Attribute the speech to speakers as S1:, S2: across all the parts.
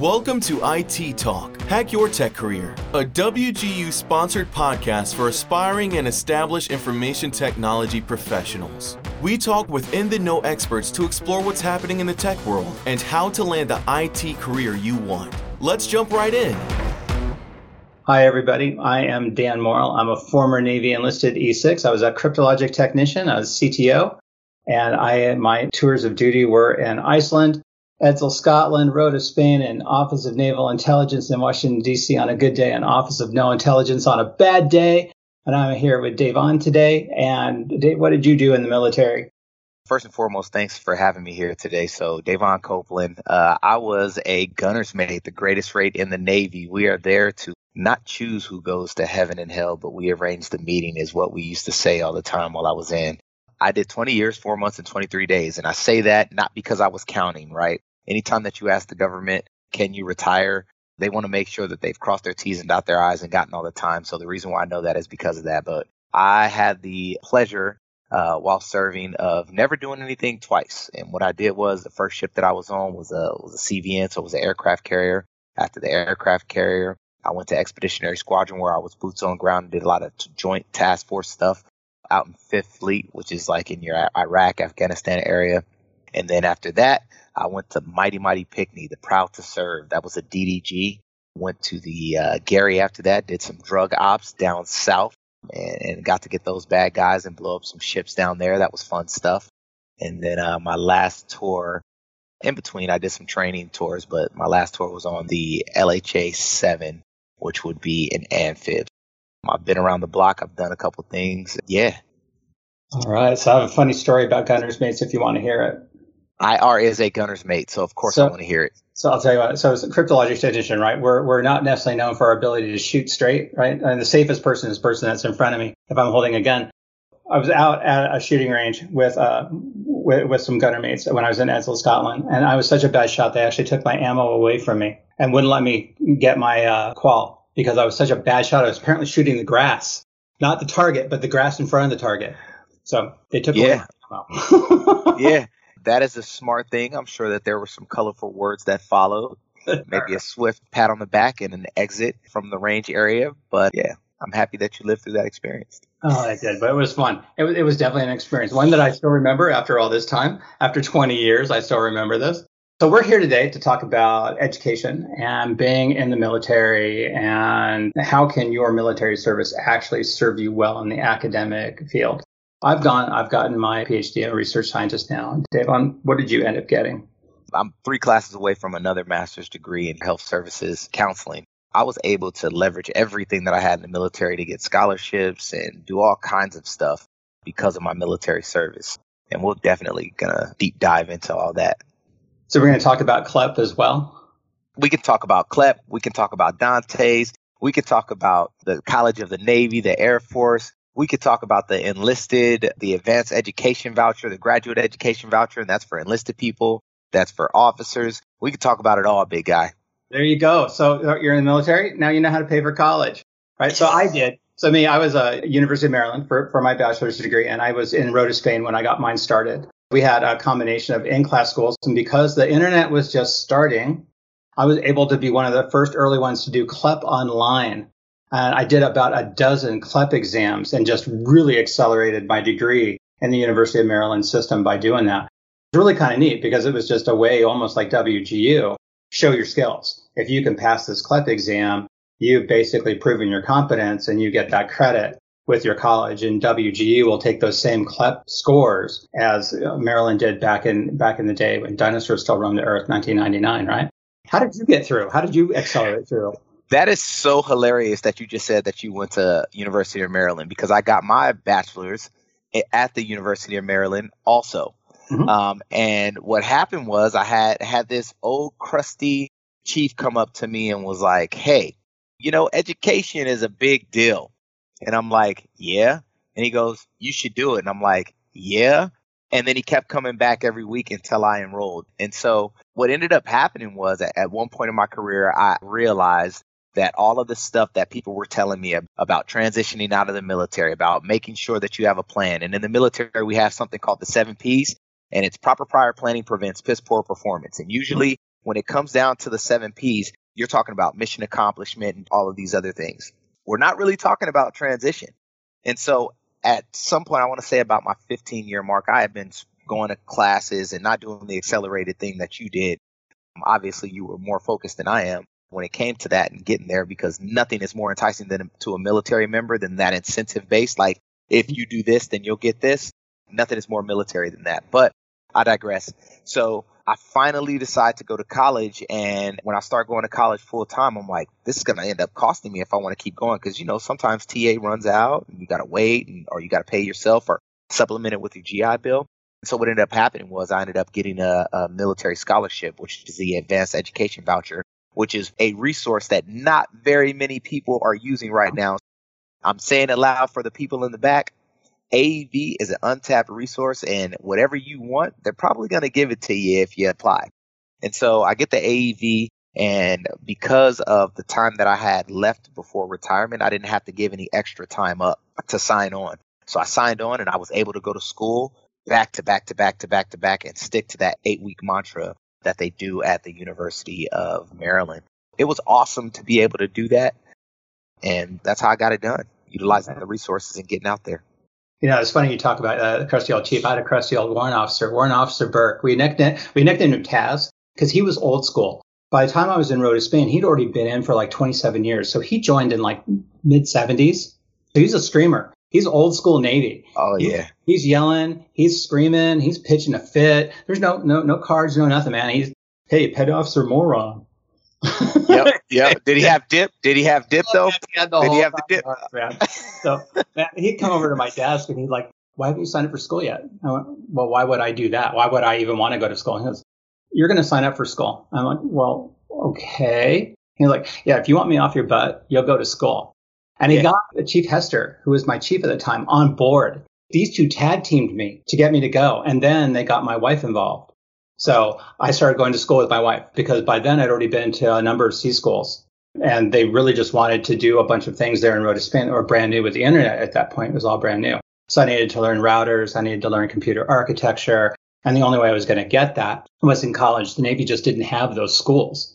S1: Welcome to IT Talk, Hack Your Tech Career, a WGU sponsored podcast for aspiring and established information technology professionals. We talk with in the know experts to explore what's happening in the tech world and how to land the IT career you want. Let's jump right in.
S2: Hi, everybody. I am Dan Morrill. I'm a former Navy enlisted E6. I was a cryptologic technician, I was CTO, and I my tours of duty were in Iceland, Edzell, Scotland, Rota, Spain, and Office of Naval Intelligence in Washington, D.C. on a good day, and Office of No Intelligence on a bad day. And I'm here with Davon today. And Dave, what did you do in the military?
S3: First and foremost, thanks for having me here today. So, Davon Copeland, uh, I was a gunner's mate, the greatest rate in the Navy. We are there to not choose who goes to heaven and hell, but we arrange the meeting, is what we used to say all the time while I was in. I did 20 years, four months, and 23 days. And I say that not because I was counting, right? Anytime that you ask the government, can you retire? They want to make sure that they've crossed their T's and dot their I's and gotten all the time. So the reason why I know that is because of that. But I had the pleasure uh, while serving of never doing anything twice. And what I did was the first ship that I was on was a was a CVN, so it was an aircraft carrier. After the aircraft carrier, I went to Expeditionary Squadron where I was boots on ground and did a lot of joint task force stuff out in Fifth Fleet, which is like in your Iraq, Afghanistan area. And then after that, I went to Mighty Mighty Pinckney, the Proud to Serve. That was a DDG. Went to the uh, Gary after that, did some drug ops down south and, and, got to get those bad guys and blow up some ships down there. That was fun stuff. And then uh, my last tour, in between, I did some training tours, but my last tour was on the LHA 7, which would be an amphib. I've been around the block. I've done a couple things. Yeah.
S2: All right. So I have a funny story about Gunner's Mates if you want to hear it.
S3: IR is a gunner's mate, so of course so, I want to hear it.
S2: So I'll tell you what. So it's a cryptologic technician, right? We're we're not necessarily known for our ability to shoot straight, right? And the safest person is the person that's in front of me if I'm holding a gun. I was out at a shooting range with uh with, with some gunner mates when I was in Edzell, Scotland, and I was such a bad shot they actually took my ammo away from me and wouldn't let me get my uh, qual because I was such a bad shot. I was apparently shooting the grass, not the target, but the grass in front of the target. So they took
S3: yeah. yeah that is a smart thing. I'm sure that there were some colorful words that followed. Maybe a swift pat on the back and an exit from the range area. But yeah, I'm happy that you lived through that experience.
S2: Oh, I did, but it was fun. It was, it was definitely an experience, one that I still remember after all this time. After 20 years, I still remember this. So we're here today to talk about education and being in the military and how can your military service actually serve you well in the academic field. I've gone, I've gotten my PhD. A research scientist now. Davon, what did you end up getting?
S3: I'm three classes away from another master's degree in health services counseling. I was able to leverage everything that I had in the military to get scholarships and do all kinds of stuff because of my military service. And we're definitely gonna deep dive into all that.
S2: So we're gonna talk about CLEP as well.
S3: We can talk about CLEP. We can talk about Dantes. We could talk about the College of the Navy, the Air Force, we could talk about the enlisted, the advanced education voucher, the graduate education voucher, and that's for enlisted people. That's for officers. We could talk about it all, big guy.
S2: There you go. So you're in the military. Now you know how to pay for college, right? So I did. So me, I was a University of Maryland for, for my bachelor's degree, and I was in Rota, Spain when I got mine started. We had a combination of in-class schools, and because the internet was just starting, I was able to be one of the first early ones to do CLEP online. And I did about a dozen CLEP exams and just really accelerated my degree in the University of Maryland system by doing that. It's really kind of neat because it was just a way, almost like WGU, show your skills. If you can pass this CLEP exam, you've basically proven your competence and you get that credit with your college and WGU will take those same CLEP scores as Maryland did back in back in the day when dinosaurs still roamed the earth 1999 right how did you get through how did you accelerate through
S3: that is so hilarious that you just said that you went to University of Maryland because I got my bachelor's at the University of Maryland also. Mm-hmm. Um, and what happened was I had had this old crusty chief come up to me and was like, "Hey, you know, education is a big deal." And I'm like, "Yeah." And he goes, "You should do it." And I'm like, "Yeah." And then he kept coming back every week until I enrolled. And so what ended up happening was at one point in my career, I realized that all of the stuff that people were telling me about transitioning out of the military, about making sure that you have a plan. And in the military, we have something called the seven P's, and it's proper prior planning prevents piss poor performance. And usually when it comes down to the seven P's, you're talking about mission accomplishment and all of these other things. We're not really talking about transition. And so at some point, I want to say about my 15 year mark, I have been going to classes and not doing the accelerated thing that you did. Um, obviously, you were more focused than I am when it came to that and getting there because nothing is more enticing than to a military member than that incentive based. Like, if you do this, then you'll get this. Nothing is more military than that. But I digress. So I finally decide to go to college. And when I start going to college full time, I'm like, this is going to end up costing me if I want to keep going. Cause you know, sometimes TA runs out and you got to wait and, or you got to pay yourself or supplement it with your GI Bill. And So what ended up happening was I ended up getting a, a military scholarship, which is the advanced education voucher, which is a resource that not very many people are using right now. I'm saying it loud for the people in the back. AEV is an untapped resource, and whatever you want, they're probably going to give it to you if you apply. And so I get the AEV, and because of the time that I had left before retirement, I didn't have to give any extra time up to sign on. So I signed on, and I was able to go to school back to back to back to back to back and stick to that eight week mantra that they do at the University of Maryland. It was awesome to be able to do that. And that's how I got it done, utilizing the resources and getting out there.
S2: You know, it's funny you talk about uh, crusty old chief. I had a crusty old warrant officer, Warrant Officer Burke. We nicknamed, we nicknamed him Taz because he was old school. By the time I was in Rota, Spain, he'd already been in for like 27 years. So he joined in like mid 70s. So he's a streamer. He's old school Navy.
S3: Oh yeah.
S2: He's, he's yelling. He's screaming. He's pitching a fit. There's no no no cards, no nothing, man. He's hey, petty officer moron.
S3: Yep, yep. Did he have dip? Did he have dip though? He Did he have the dip?
S2: Man. So man, he'd come over to my desk and he'd like, "Why haven't you signed up for school yet?" I went, "Well, why would I do that? Why would I even want to go to school?" He goes, "You're going to sign up for school." I'm like, "Well, okay." He's like, "Yeah, if you want me off your butt, you'll go to school." And he yeah. got Chief Hester, who was my chief at the time, on board. These two tag teamed me to get me to go. And then they got my wife involved. So I started going to school with my wife because by then I'd already been to a number of C schools. And they really just wanted to do a bunch of things there in Rota Spain or brand new with the internet at that point. It was all brand new. So I needed to learn routers. I needed to learn computer architecture. And the only way I was going to get that was in college. The Navy just didn't have those schools.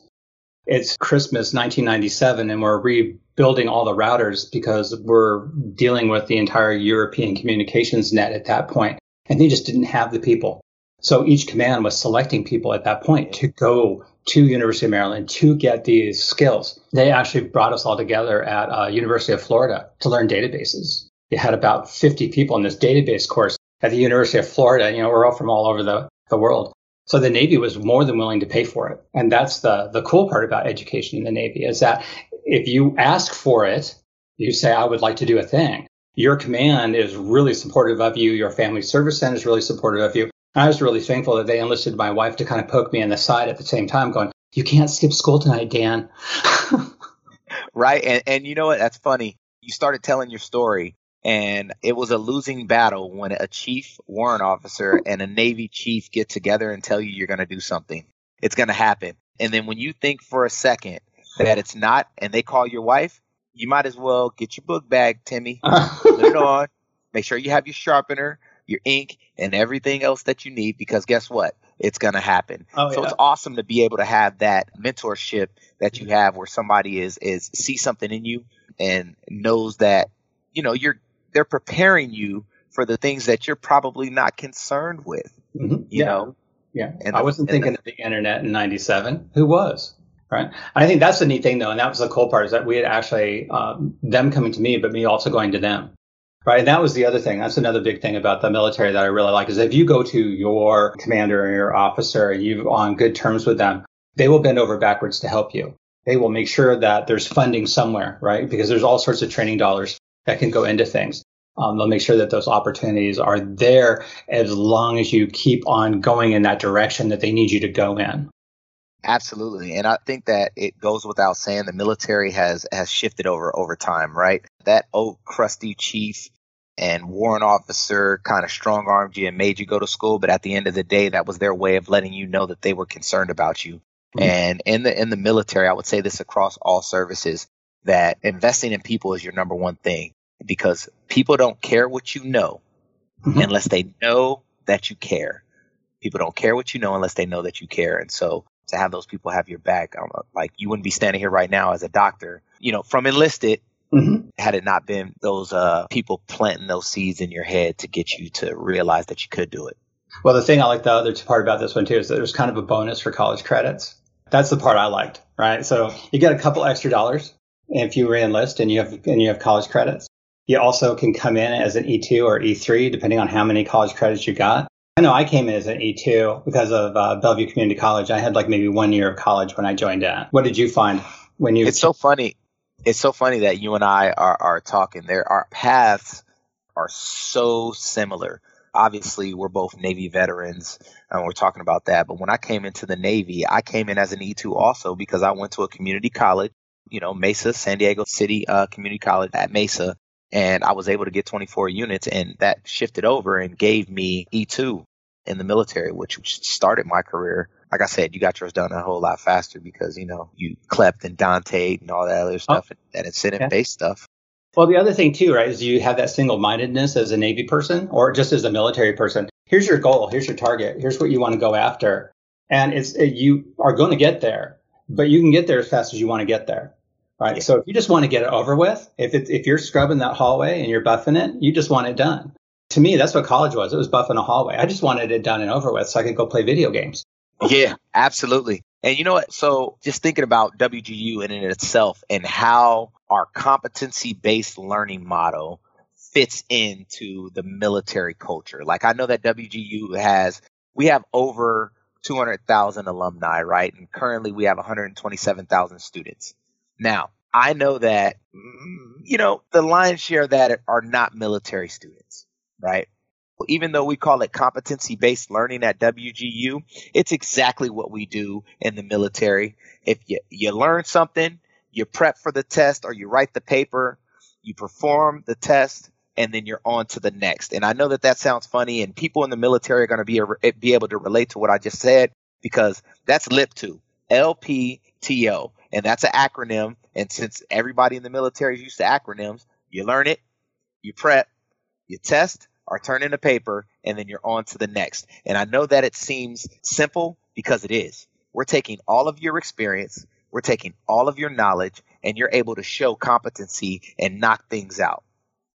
S2: It's Christmas 1997 and we're rebuilding all the routers because we're dealing with the entire European communications net at that point. And they just didn't have the people. So each command was selecting people at that point to go to University of Maryland to get these skills. They actually brought us all together at uh, University of Florida to learn databases. They had about 50 people in this database course at the University of Florida. You know, we're all from all over the, the world. So the Navy was more than willing to pay for it. And that's the, the cool part about education in the Navy is that if you ask for it, you say, I would like to do a thing. Your command is really supportive of you. Your family service center is really supportive of you. I was really thankful that they enlisted my wife to kind of poke me in the side at the same time, going, You can't skip school tonight, Dan.
S3: right. And, and you know what? That's funny. You started telling your story and it was a losing battle when a chief warrant officer and a Navy chief get together and tell you you're going to do something. It's going to happen. And then when you think for a second that it's not and they call your wife, you might as well get your book bag, Timmy, put it on, make sure you have your sharpener, your ink, and everything else that you need because guess what? It's going to happen. Oh, so yeah. it's awesome to be able to have that mentorship that you have where somebody is is see something in you and knows that you know you're they're preparing you for the things that you're probably not concerned with. Mm-hmm. You
S2: yeah.
S3: know?
S2: Yeah. And I wasn't thinking the, of the internet in 97. Who was? Right. I think that's the neat thing though. And that was the cool part is that we had actually, um, them coming to me, but me also going to them. Right. And that was the other thing. That's another big thing about the military that I really like is if you go to your commander or your officer and you're on good terms with them, they will bend over backwards to help you. They will make sure that there's funding somewhere, right? Because there's all sorts of training dollars that can go into things. Um, they'll make sure that those opportunities are there as long as you keep on going in that direction that they need you to go in.
S3: Absolutely. And I think that it goes without saying the military has has shifted over over time, right? That old crusty chief and warrant officer kind of strong armed you and made you go to school, but at the end of the day that was their way of letting you know that they were concerned about you. Mm-hmm. And in the in the military, I would say this across all services, that investing in people is your number one thing because people don't care what you know mm-hmm. unless they know that you care. People don't care what you know unless they know that you care. And so to have those people have your back. like you wouldn't be standing here right now as a doctor, you know, from enlisted Mm-hmm. Had it not been those uh, people planting those seeds in your head to get you to realize that you could do it.
S2: Well, the thing I like the other part about this one too is that there's kind of a bonus for college credits. That's the part I liked, right? So you get a couple extra dollars if you reenlist and you have and you have college credits. You also can come in as an E2 or E3 depending on how many college credits you got. I know I came in as an E2 because of uh, Bellevue Community College. I had like maybe one year of college when I joined in. What did you find when you?
S3: It's so funny it's so funny that you and I are, are talking. There, our paths are so similar. Obviously, we're both Navy veterans, and we're talking about that. But when I came into the Navy, I came in as an E2 also because I went to a community college, you know, Mesa, San Diego City uh, Community College at Mesa, and I was able to get 24 units, and that shifted over and gave me E2 in the military, which started my career like I said, you got yours done a whole lot faster because you know you clept and Dante and all that other stuff oh. and incentive based yeah. stuff.
S2: Well, the other thing too, right, is you have that single mindedness as a Navy person or just as a military person. Here's your goal. Here's your target. Here's what you want to go after, and it's you are going to get there, but you can get there as fast as you want to get there. Right. Yeah. So if you just want to get it over with, if it's if you're scrubbing that hallway and you're buffing it, you just want it done. To me, that's what college was. It was buffing a hallway. I just wanted it done and over with so I could go play video games
S3: yeah, absolutely. And you know what? So just thinking about WGU in and itself and how our competency based learning model fits into the military culture. Like I know that WGU has, we have over 200,000 alumni, right? And currently we have 127,000 students. Now, I know that, you know, the lion's share of that are not military students, right? even though we call it competency based learning at WGU, it's exactly what we do in the military. If you, you learn something, you prep for the test or you write the paper, you perform the test, and then you're on to the next. And I know that that sounds funny, and people in the military are going to be, be able to relate to what I just said because that's LPTO, LPTO, and that's an acronym. And since everybody in the military is used to acronyms, you learn it, you prep, you test, or turn in a paper, and then you're on to the next. And I know that it seems simple because it is. We're taking all of your experience, we're taking all of your knowledge, and you're able to show competency and knock things out,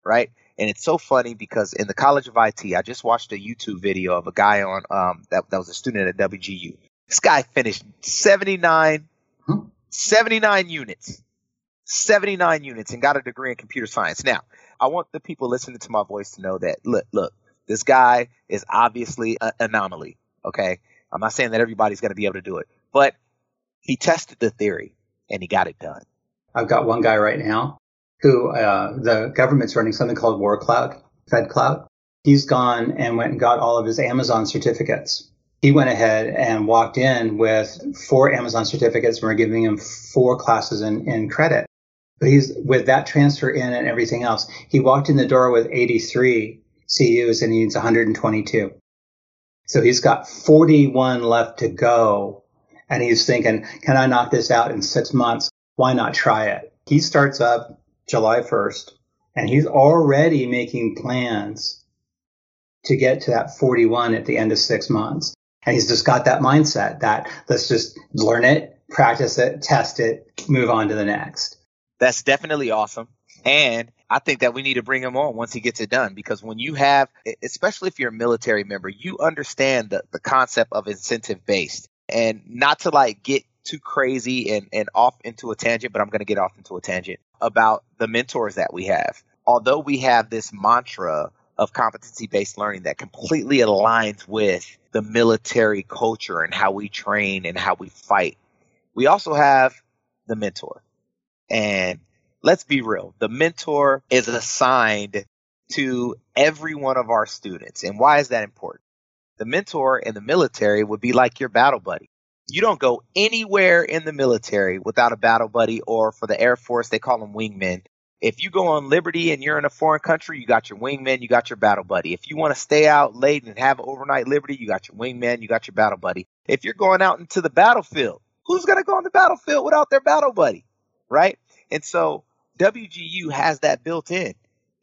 S3: right? And it's so funny because in the College of IT, I just watched a YouTube video of a guy on um, that, that was a student at WGU. This guy finished 79, 79 units, 79 units, and got a degree in computer science. Now, I want the people listening to my voice to know that look, look, this guy is obviously an anomaly. Okay, I'm not saying that everybody's going to be able to do it, but he tested the theory and he got it done.
S2: I've got one guy right now who uh, the government's running something called War Cloud, Fed Cloud. He's gone and went and got all of his Amazon certificates. He went ahead and walked in with four Amazon certificates, and we're giving him four classes in, in credit. But he's with that transfer in and everything else. He walked in the door with 83 CUs and he needs 122. So he's got 41 left to go. And he's thinking, can I knock this out in six months? Why not try it? He starts up July 1st and he's already making plans to get to that 41 at the end of six months. And he's just got that mindset that let's just learn it, practice it, test it, move on to the next
S3: that's definitely awesome. And I think that we need to bring him on once he gets it done because when you have, especially if you're a military member, you understand the, the concept of incentive based and not to like get too crazy and, and off into a tangent, but I'm going to get off into a tangent about the mentors that we have. Although we have this mantra of competency based learning that completely aligns with the military culture and how we train and how we fight, we also have the mentor. And let's be real, the mentor is assigned to every one of our students. And why is that important? The mentor in the military would be like your battle buddy. You don't go anywhere in the military without a battle buddy, or for the Air Force, they call them wingmen. If you go on Liberty and you're in a foreign country, you got your wingman, you got your battle buddy. If you want to stay out late and have overnight Liberty, you got your wingman, you got your battle buddy. If you're going out into the battlefield, who's going to go on the battlefield without their battle buddy? right? And so WGU has that built in.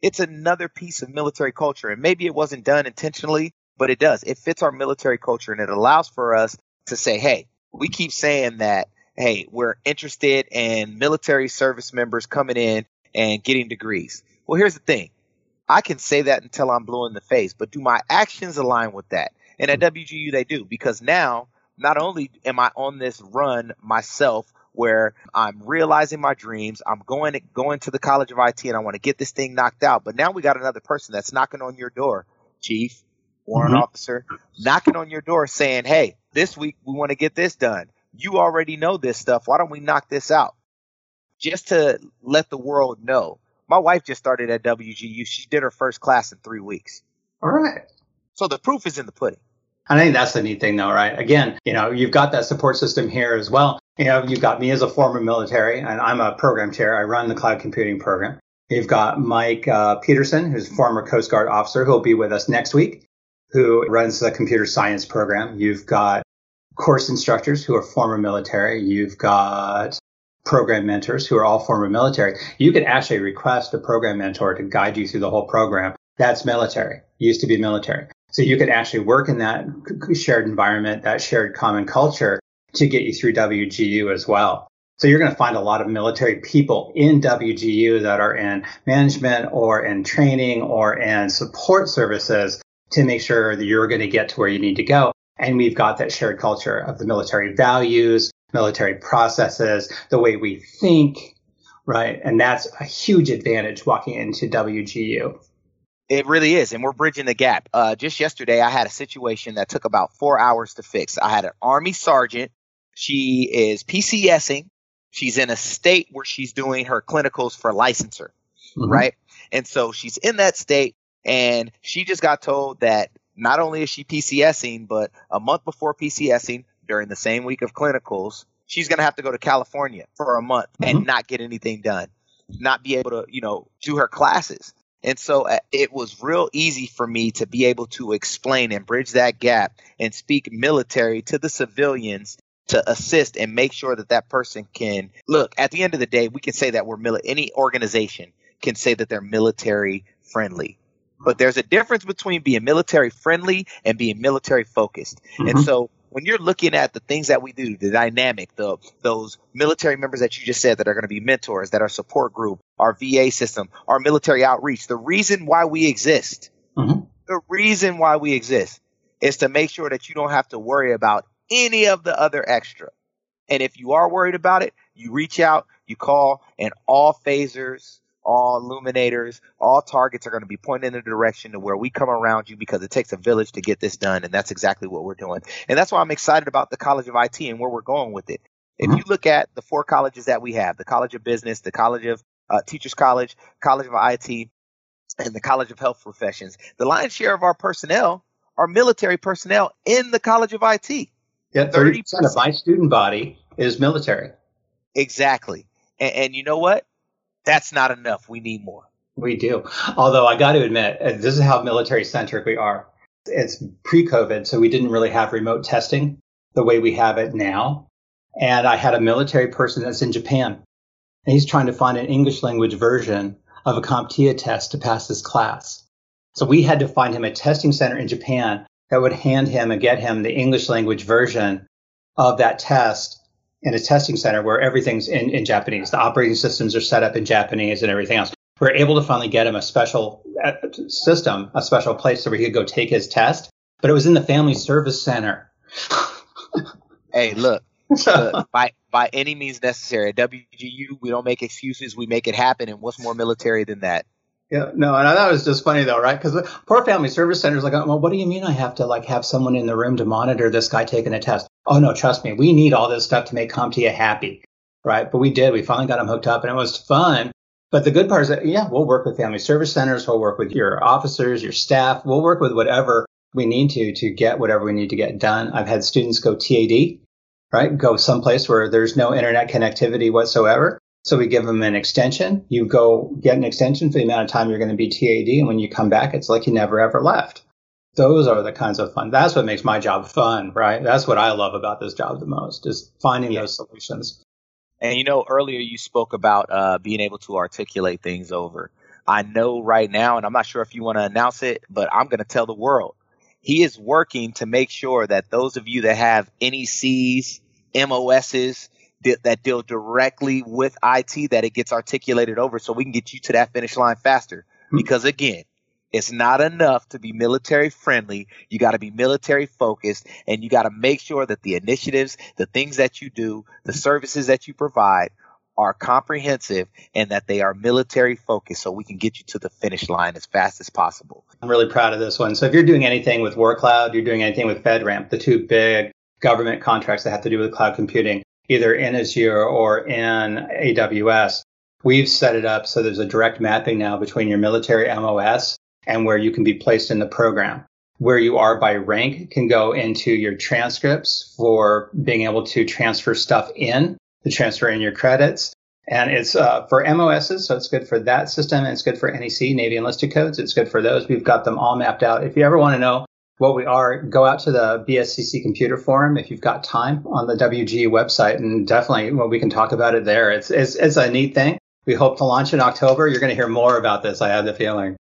S3: It's another piece of military culture. And maybe it wasn't done intentionally, but it does. It fits our military culture and it allows for us to say, hey, we keep saying that, hey, we're interested in military service members coming in and getting degrees. Well, here's the thing. I can say that until I'm blue in the face, but do my actions align with that? And at WGU, they do because now not only am I on this run myself where I'm realizing my dreams, I'm going to, going to the College of IT and I want to get this thing knocked out, but now we got another person that's knocking on your door, chief, warrant mm-hmm. officer, knocking on your door saying, "Hey, this week we want to get this done. You already know this stuff. Why don't we knock this out?" Just to let the world know. My wife just started at WGU. She did her first class in 3 weeks.
S2: All right.
S3: So the proof is in the pudding.
S2: I think that's the neat thing, though, right? Again, you know, you've got that support system here as well. You know, you've got me as a former military, and I'm a program chair. I run the cloud computing program. You've got Mike uh, Peterson, who's a former Coast Guard officer, who'll be with us next week, who runs the computer science program. You've got course instructors who are former military. You've got program mentors who are all former military. You could actually request a program mentor to guide you through the whole program. That's military, used to be military. So you could actually work in that shared environment, that shared common culture to get you through WGU as well. So you're going to find a lot of military people in WGU that are in management or in training or in support services to make sure that you're going to get to where you need to go. And we've got that shared culture of the military values, military processes, the way we think, right? And that's a huge advantage walking into WGU.
S3: It really is, and we're bridging the gap. Uh, just yesterday, I had a situation that took about four hours to fix. I had an Army sergeant. She is PCSing. She's in a state where she's doing her clinicals for licensure, mm-hmm. right? And so she's in that state, and she just got told that not only is she PCSing, but a month before PCSing, during the same week of clinicals, she's going to have to go to California for a month mm-hmm. and not get anything done, not be able to, you know, do her classes. And so uh, it was real easy for me to be able to explain and bridge that gap and speak military to the civilians to assist and make sure that that person can look at the end of the day we can say that we're mili- any organization can say that they're military friendly but there's a difference between being military friendly and being military focused mm-hmm. and so when you're looking at the things that we do, the dynamic, the those military members that you just said that are going to be mentors, that are support group, our VA system, our military outreach, the reason why we exist, mm-hmm. the reason why we exist is to make sure that you don't have to worry about any of the other extra. And if you are worried about it, you reach out, you call, and all phasers, all illuminators, all targets are going to be pointing in the direction to where we come around you because it takes a village to get this done. And that's exactly what we're doing. And that's why I'm excited about the College of IT and where we're going with it. If mm-hmm. you look at the four colleges that we have, the College of Business, the College of uh, Teachers College, College of IT, and the College of Health Professions, the lion's share of our personnel are military personnel in the College of IT.
S2: Yeah, 30% of my student body is military.
S3: Exactly. And, and you know what? That's not enough. We need more.
S2: We do. Although I got to admit, uh, this is how military centric we are. It's pre COVID, so we didn't really have remote testing the way we have it now. And I had a military person that's in Japan, and he's trying to find an English language version of a CompTIA test to pass this class. So we had to find him a testing center in Japan that would hand him and get him the English language version of that test in a testing center where everything's in, in Japanese. The operating systems are set up in Japanese and everything else. We're able to finally get him a special uh, system, a special place where he could go take his test. But it was in the family service center.
S3: hey, look, look, by by any means necessary. At WGU, we don't make excuses; we make it happen. And what's more military than that?
S2: Yeah, no, and I thought it was just funny though, right? Because poor family service centers like, well, what do you mean I have to like have someone in the room to monitor this guy taking a test? Oh no, trust me, we need all this stuff to make CompTIA happy, right? But we did. We finally got him hooked up, and it was fun. But the good part is that yeah, we'll work with family service centers, we'll work with your officers, your staff, we'll work with whatever we need to to get whatever we need to get done. I've had students go TAD, right? Go someplace where there's no internet connectivity whatsoever so we give them an extension. You go get an extension for the amount of time you're going to be TAD. And when you come back, it's like you never ever left. Those are the kinds of fun. That's what makes my job fun, right? That's what I love about this job the most is finding yeah. those solutions.
S3: And you know, earlier you spoke about uh, being able to articulate things over. I know right now, and I'm not sure if you want to announce it, but I'm going to tell the world. He is working to make sure that those of you that have NECs, MOSs that deal directly with IT that it gets articulated over so we can get you to that finish line faster. Mm-hmm. Because again, it's not enough to be military friendly. You got to be military focused and you got to make sure that the initiatives, the things that you do, the services that you provide are comprehensive and that they are military focused so we can get you to the finish line as fast as possible.
S2: I'm really proud of this one. So if you're doing anything with WarCloud, you're doing anything with FedRAMP, the two big government contracts that have to do with cloud computing, either in Azure or in AWS, we've set it up so there's a direct mapping now between your military MOS and where you can be placed in the program. Where you are by rank can go into your transcripts for being able to transfer stuff in, to transfer in your credits. And it's uh, for MOSs, so it's good for that system, and it's good for NEC, Navy Enlisted Codes. It's good for those. We've got them all mapped out. If you ever want to know what we are, go out to the BSCC Computer Forum if you've got time on the WG website, and definitely well, we can talk about it there. It's, it's, it's a neat thing. We hope to launch in October. You're going to hear more about this. I have the feeling.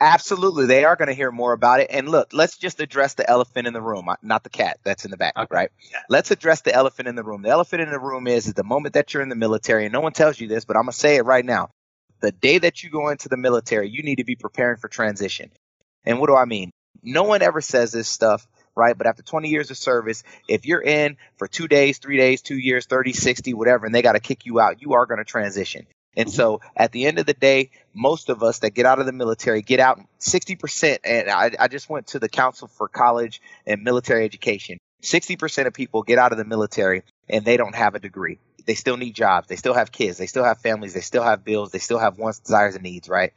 S3: Absolutely. They are going to hear more about it. And look, let's just address the elephant in the room, uh, not the cat that's in the back, okay. right? Let's address the elephant in the room. The elephant in the room is, is the moment that you're in the military, and no one tells you this, but I'm going to say it right now. The day that you go into the military, you need to be preparing for transition. And what do I mean? No one ever says this stuff, right? But after 20 years of service, if you're in for two days, three days, two years, 30, 60, whatever, and they got to kick you out, you are going to transition. And mm-hmm. so at the end of the day, most of us that get out of the military get out 60%. And I, I just went to the Council for College and Military Education. 60% of people get out of the military and they don't have a degree. They still need jobs. They still have kids. They still have families. They still have bills. They still have wants, desires, and needs, right?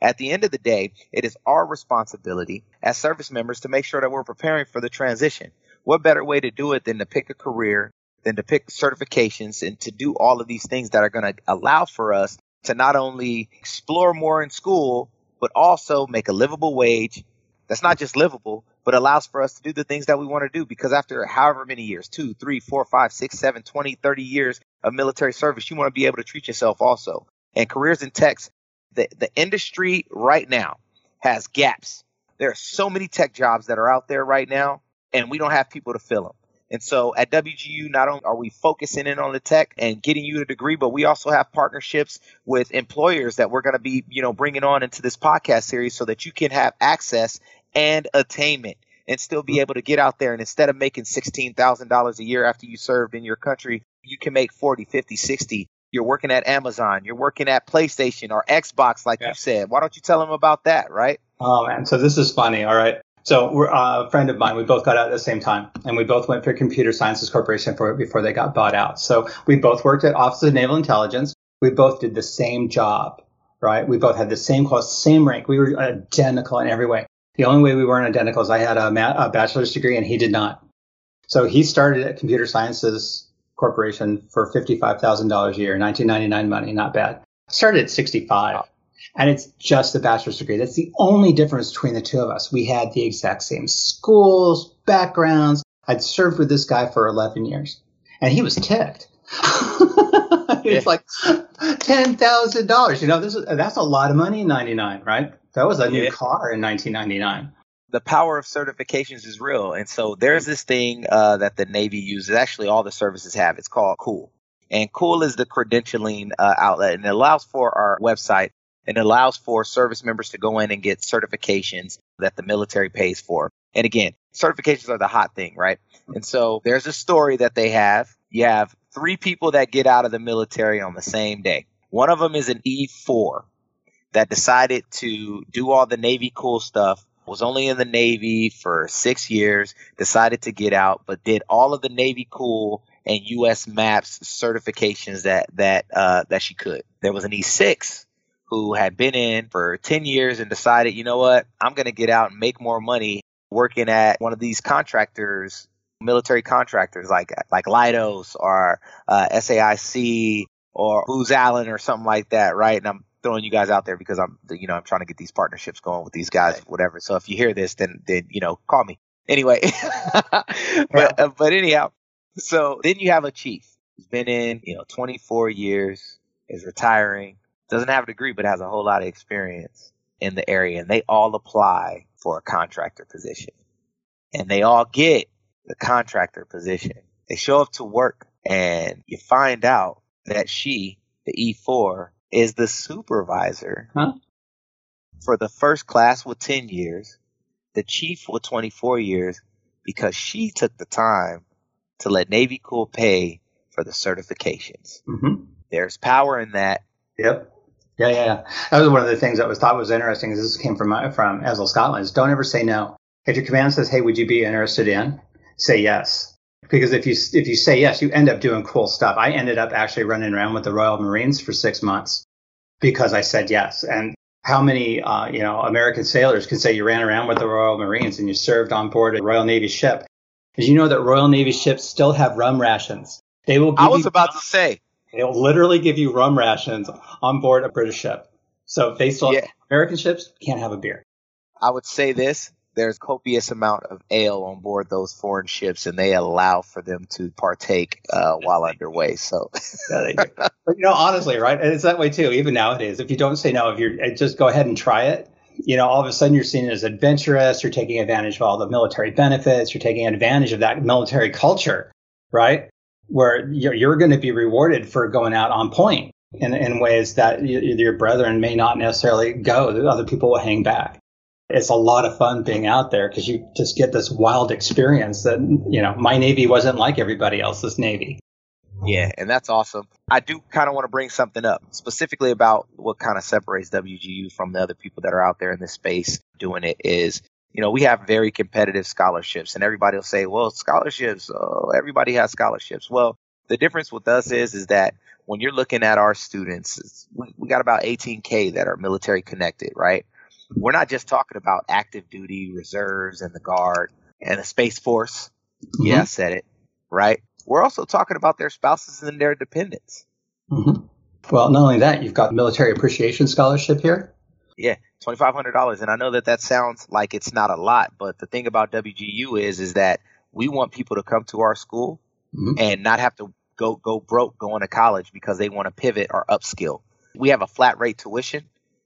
S3: At the end of the day, it is our responsibility as service members to make sure that we're preparing for the transition. What better way to do it than to pick a career than to pick certifications and to do all of these things that are going to allow for us to not only explore more in school, but also make a livable wage that's not just livable, but allows for us to do the things that we want to do. Because after however many years, two, three, four, five, six, seven, 20, 30 years of military service, you want to be able to treat yourself also. And careers in techs, the, the industry right now has gaps. There are so many tech jobs that are out there right now, and we don't have people to fill them. And so at WGU, not only are we focusing in on the tech and getting you a degree, but we also have partnerships with employers that we're going to be, you know, bringing on into this podcast series so that you can have access and attainment and still be able to get out there and instead of making $16,000 a year after you served in your country, you can make 40, 50, 60. You're working at Amazon, you're working at PlayStation or Xbox like yeah. you said. Why don't you tell them about that, right?
S2: Oh man, so this is funny, all right? So we're uh, a friend of mine. We both got out at the same time, and we both went for Computer Sciences Corporation for, before they got bought out. So we both worked at Office of Naval Intelligence. We both did the same job, right? We both had the same course, same rank. We were identical in every way. The only way we weren't identical is I had a, ma- a bachelor's degree and he did not. So he started at Computer Sciences Corporation for $55,000 a year, 1999 money, not bad. Started at 65 and it's just a bachelor's degree. That's the only difference between the two of us. We had the exact same schools, backgrounds. I'd served with this guy for 11 years, and he was ticked. it's like ten thousand dollars. You know, this is, that's a lot of money in '99, right? That was a new yeah. car in 1999.
S3: The power of certifications is real, and so there's this thing uh, that the Navy uses. Actually, all the services have. It's called Cool, and Cool is the credentialing uh, outlet, and it allows for our website and allows for service members to go in and get certifications that the military pays for. And again, certifications are the hot thing, right? And so there's a story that they have. You have three people that get out of the military on the same day. One of them is an E4 that decided to do all the Navy cool stuff, was only in the Navy for six years, decided to get out, but did all of the Navy cool and USMAP certifications that that uh, that she could. There was an E6 who had been in for 10 years and decided, you know what, I'm going to get out and make more money working at one of these contractors, military contractors like like Leidos or uh, SAIC or Booz Allen or something like that, right? And I'm throwing you guys out there because I'm, you know, I'm trying to get these partnerships going with these guys, whatever. So if you hear this, then then you know, call me anyway. but uh, but anyhow, so then you have a chief who's been in, you know, 24 years, is retiring doesn't have a degree, but has a whole lot of experience in the area. And they all apply for a contractor position. And they all get the contractor position. They show up to work and you find out that she, the E4, is the supervisor
S2: Huh?
S3: for the first class with 10 years, the chief with 24 years, because she took the time to let Navy Cool pay for the certifications.
S2: hmm
S3: There's power in that.
S2: Yep. Yeah, yeah, yeah. That was one of the things that was thought was interesting. Is this came from uh, from Edzell Scotland. Is don't ever say no. If your command says, "Hey, would you be interested in?" Say yes. Because if you if you say yes, you end up doing cool stuff. I ended up actually running around with the Royal Marines for six months because I said yes. And how many uh, you know American sailors can say you ran around with the Royal Marines and you served on board a Royal Navy ship? Did you know that Royal Navy ships still have rum rations? They will. Give
S3: I was
S2: you
S3: about to say,
S2: They'll literally give you rum rations on board a British ship. So they still
S3: Yeah.
S2: American ships can't have a beer.
S3: I would say this. There's copious amount of ale on board those foreign ships, and they allow for them to partake uh, while underway. So,
S2: Yeah, they do. but you know, honestly, right? And it's that way too. Even nowadays, if you don't say no, if you're uh, just go ahead and try it, you know, all of a sudden you're seen as adventurous. You're taking advantage of all the military benefits. You're taking advantage of that military culture, right? Where you're, you're going to be rewarded for going out on point in, in ways that your brethren may not necessarily go. Other people will hang back. It's a lot of fun being out there because you just get this wild experience that, you know, my Navy wasn't like everybody else's Navy.
S3: yeah, and that's awesome. I do kind of want to bring something up specifically about what kind of separates WGU from the other people that are out there in this space doing it is, you know, we have very competitive scholarships, and everybody will say, well, scholarships, oh, everybody has scholarships. Well, the difference with us is, is that when you're looking at our students, we, we got about 18K that are military connected, right? We're not just talking about active duty, reserves, and the guard and the Space Force. Yeah, I said it, right? We're also talking about their spouses and their dependents.
S2: hmm Well, not only that, you've got military appreciation scholarship here.
S3: Yeah, twenty five hundred dollars, and I know that that sounds like it's not a lot, but the thing about WGU is is that we want people to come to our school
S2: Mhm.
S3: and not have to go go broke going to college because they want to pivot or upskill. We have a flat rate tuition,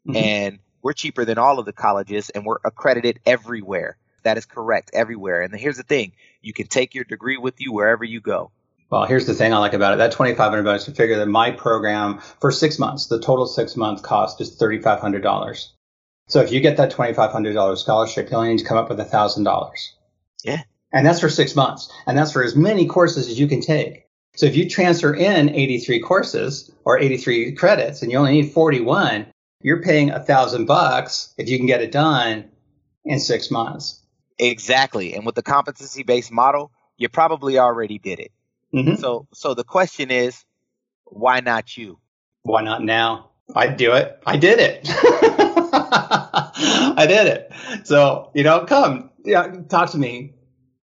S2: Mhm.
S3: and we're cheaper than all of the colleges, and we're accredited everywhere. That is correct, everywhere. And here's the thing: you can take your degree with you wherever you go.
S2: Well, here's the thing I like about it. That 2500 bucks to figure that my program for six months, the total six month cost is $3,500. So if you get that $2,500 scholarship, you only need to come up with $1,000.
S3: Yeah.
S2: And that's for six months. And that's for as many courses as you can take. So if you transfer in 83 courses or 83 credits and you only need 41, you're paying a thousand bucks if you can get it done in six months.
S3: Exactly. And with the competency based model, you probably already did it.
S2: hmm
S3: So so the question is, why not you?
S2: Why not now? I'd do it. I did it. I did it. So, you know, come, yeah, talk to me,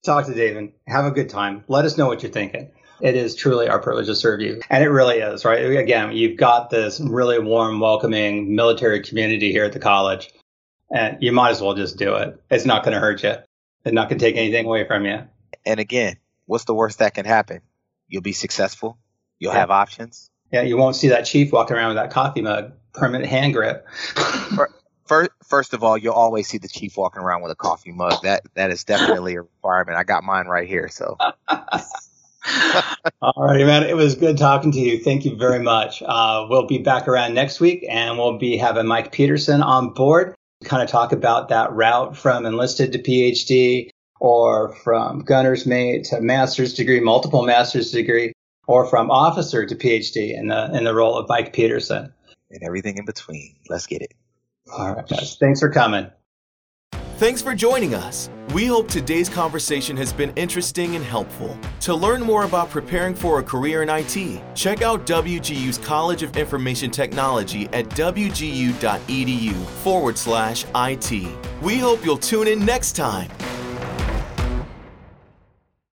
S2: talk to David, have a good time. Let us know what you're thinking. It is truly our privilege to serve you. And it really is, right? Again, you've got this really warm, welcoming military community here at the college, and you might as well just do it. It's not going to hurt you. It's not going to take anything away from you.
S3: And again, what's the worst that can happen? You'll be successful. You'll
S2: Yeah.
S3: have options.
S2: Yeah, you won't see that chief walking around with that coffee mug, permanent hand grip.
S3: First, first of all, you'll always see the chief walking around with a coffee mug. That that is definitely a requirement. I got mine right here. So
S2: All righty, man. It was good talking to you. Thank you very much. Uh, we'll be back around next week and we'll be having Mike Peterson on board to kind of talk about that route from enlisted to PhD or from gunner's mate to master's degree, multiple master's degree, or from officer to PhD in the, in the role of Mike Peterson.
S3: and everything in between. Let's get it.
S2: All right, guys. Thanks for coming.
S1: Thanks for joining us. We hope today's conversation has been interesting and helpful. To learn more about preparing for a career in IT, check out WGU's College of Information Technology at wgu.edu forward slash IT. We hope you'll tune in next time